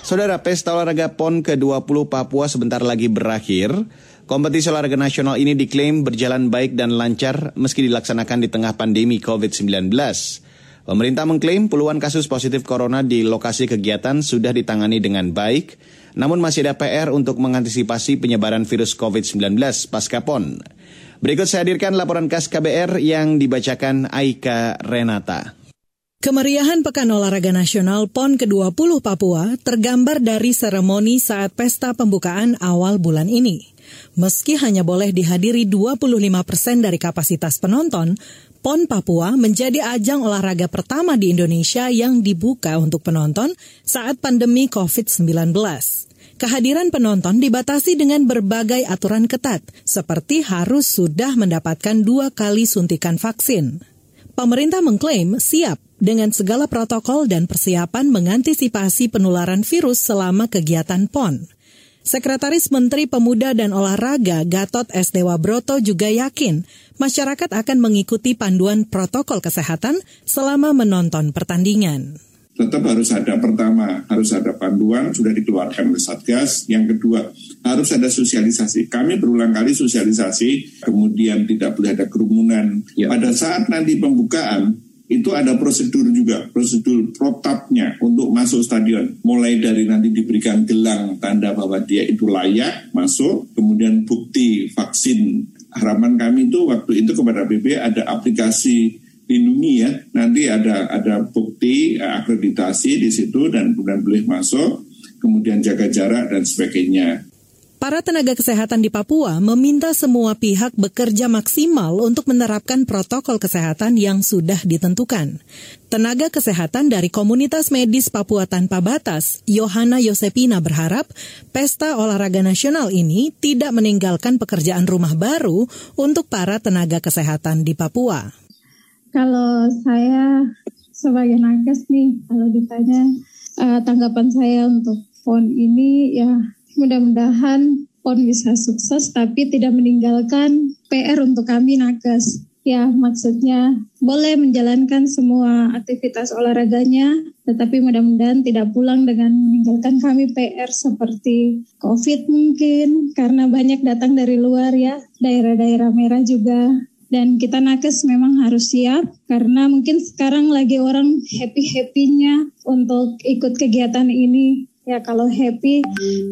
Saudara Pesta Olahraga PON ke-20 Papua sebentar lagi berakhir. Kompetisi olahraga nasional ini diklaim berjalan baik dan lancar meski dilaksanakan di tengah pandemi COVID-19. Pemerintah mengklaim puluhan kasus positif corona di lokasi kegiatan sudah ditangani dengan baik, namun masih ada PR untuk mengantisipasi penyebaran virus COVID-19 pasca PON. Berikut saya hadirkan laporan khas KBR yang dibacakan Aika Renata. Kemeriahan Pekan Olahraga Nasional PON ke-20 Papua tergambar dari seremoni saat pesta pembukaan awal bulan ini. Meski hanya boleh dihadiri 25 persen dari kapasitas penonton, PON Papua menjadi ajang olahraga pertama di Indonesia yang dibuka untuk penonton saat pandemi COVID-19 kehadiran penonton dibatasi dengan berbagai aturan ketat, seperti harus sudah mendapatkan dua kali suntikan vaksin. Pemerintah mengklaim siap dengan segala protokol dan persiapan mengantisipasi penularan virus selama kegiatan PON. Sekretaris Menteri Pemuda dan Olahraga Gatot S. Dewa Broto juga yakin masyarakat akan mengikuti panduan protokol kesehatan selama menonton pertandingan tetap harus ada pertama harus ada panduan sudah dikeluarkan oleh satgas yang kedua harus ada sosialisasi kami berulang kali sosialisasi kemudian tidak boleh ada kerumunan ya. pada saat nanti pembukaan itu ada prosedur juga prosedur protapnya untuk masuk stadion mulai dari nanti diberikan gelang tanda bahwa dia itu layak masuk kemudian bukti vaksin harapan kami itu waktu itu kepada BB ada aplikasi lindungi ya. Nanti ada ada bukti eh, akreditasi di situ dan kemudian boleh masuk, kemudian jaga jarak dan sebagainya. Para tenaga kesehatan di Papua meminta semua pihak bekerja maksimal untuk menerapkan protokol kesehatan yang sudah ditentukan. Tenaga kesehatan dari komunitas medis Papua Tanpa Batas, Yohana Yosepina berharap pesta olahraga nasional ini tidak meninggalkan pekerjaan rumah baru untuk para tenaga kesehatan di Papua. Kalau saya sebagai nakes nih, kalau ditanya uh, tanggapan saya untuk PON ini ya mudah-mudahan PON bisa sukses tapi tidak meninggalkan PR untuk kami nakes. Ya maksudnya boleh menjalankan semua aktivitas olahraganya tetapi mudah-mudahan tidak pulang dengan meninggalkan kami PR seperti COVID mungkin karena banyak datang dari luar ya daerah-daerah merah juga dan kita nakes memang harus siap karena mungkin sekarang lagi orang happy-happynya untuk ikut kegiatan ini ya kalau happy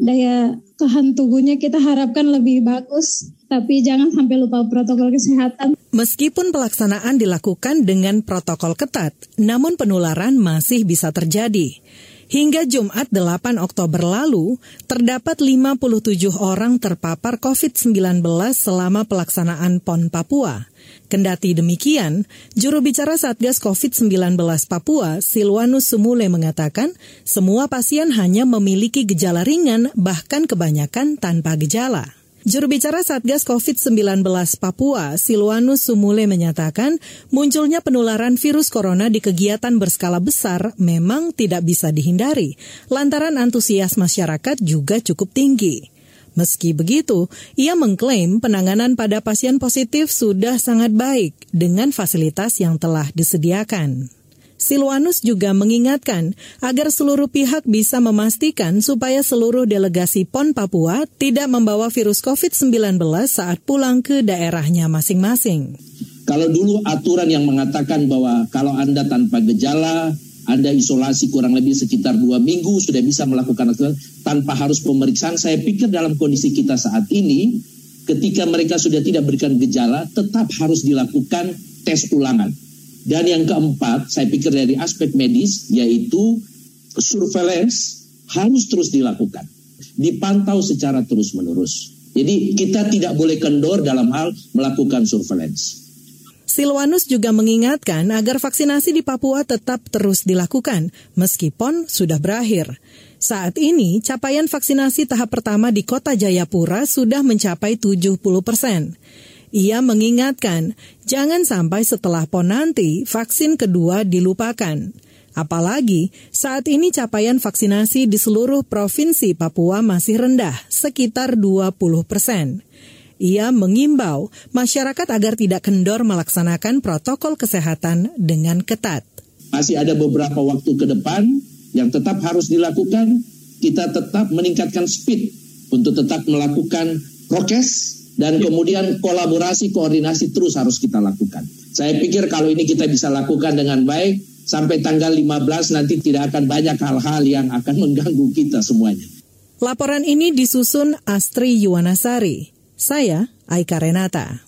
daya tahan tubuhnya kita harapkan lebih bagus tapi jangan sampai lupa protokol kesehatan. Meskipun pelaksanaan dilakukan dengan protokol ketat, namun penularan masih bisa terjadi. Hingga Jumat 8 Oktober lalu, terdapat 57 orang terpapar COVID-19 selama pelaksanaan PON Papua. Kendati demikian, juru bicara Satgas COVID-19 Papua, Silwanus Sumule mengatakan, semua pasien hanya memiliki gejala ringan, bahkan kebanyakan tanpa gejala. Juru bicara Satgas COVID-19 Papua, Silwanus Sumule menyatakan, munculnya penularan virus corona di kegiatan berskala besar memang tidak bisa dihindari, lantaran antusias masyarakat juga cukup tinggi. Meski begitu, ia mengklaim penanganan pada pasien positif sudah sangat baik dengan fasilitas yang telah disediakan. Silwanus juga mengingatkan agar seluruh pihak bisa memastikan supaya seluruh delegasi PON Papua tidak membawa virus COVID-19 saat pulang ke daerahnya masing-masing. Kalau dulu aturan yang mengatakan bahwa kalau Anda tanpa gejala, Anda isolasi kurang lebih sekitar dua minggu sudah bisa melakukan aturan tanpa harus pemeriksaan. Saya pikir dalam kondisi kita saat ini, ketika mereka sudah tidak berikan gejala, tetap harus dilakukan tes ulangan dan yang keempat, saya pikir dari aspek medis, yaitu surveillance harus terus dilakukan. Dipantau secara terus-menerus. Jadi kita tidak boleh kendor dalam hal melakukan surveillance. Silwanus juga mengingatkan agar vaksinasi di Papua tetap terus dilakukan, meskipun sudah berakhir. Saat ini, capaian vaksinasi tahap pertama di kota Jayapura sudah mencapai 70 persen. Ia mengingatkan, jangan sampai setelah PON nanti vaksin kedua dilupakan. Apalagi saat ini capaian vaksinasi di seluruh provinsi Papua masih rendah, sekitar 20 persen. Ia mengimbau masyarakat agar tidak kendor melaksanakan protokol kesehatan dengan ketat. Masih ada beberapa waktu ke depan yang tetap harus dilakukan. Kita tetap meningkatkan speed untuk tetap melakukan prokes dan kemudian kolaborasi koordinasi terus harus kita lakukan. Saya pikir kalau ini kita bisa lakukan dengan baik sampai tanggal 15 nanti tidak akan banyak hal-hal yang akan mengganggu kita semuanya. Laporan ini disusun Astri Yuwanasari. Saya Aika Renata.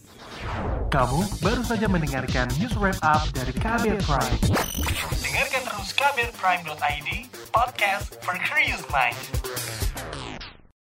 Kamu baru saja mendengarkan news wrap up dari Kabel Prime. Dengarkan terus kabelprime.id, podcast for curious mind.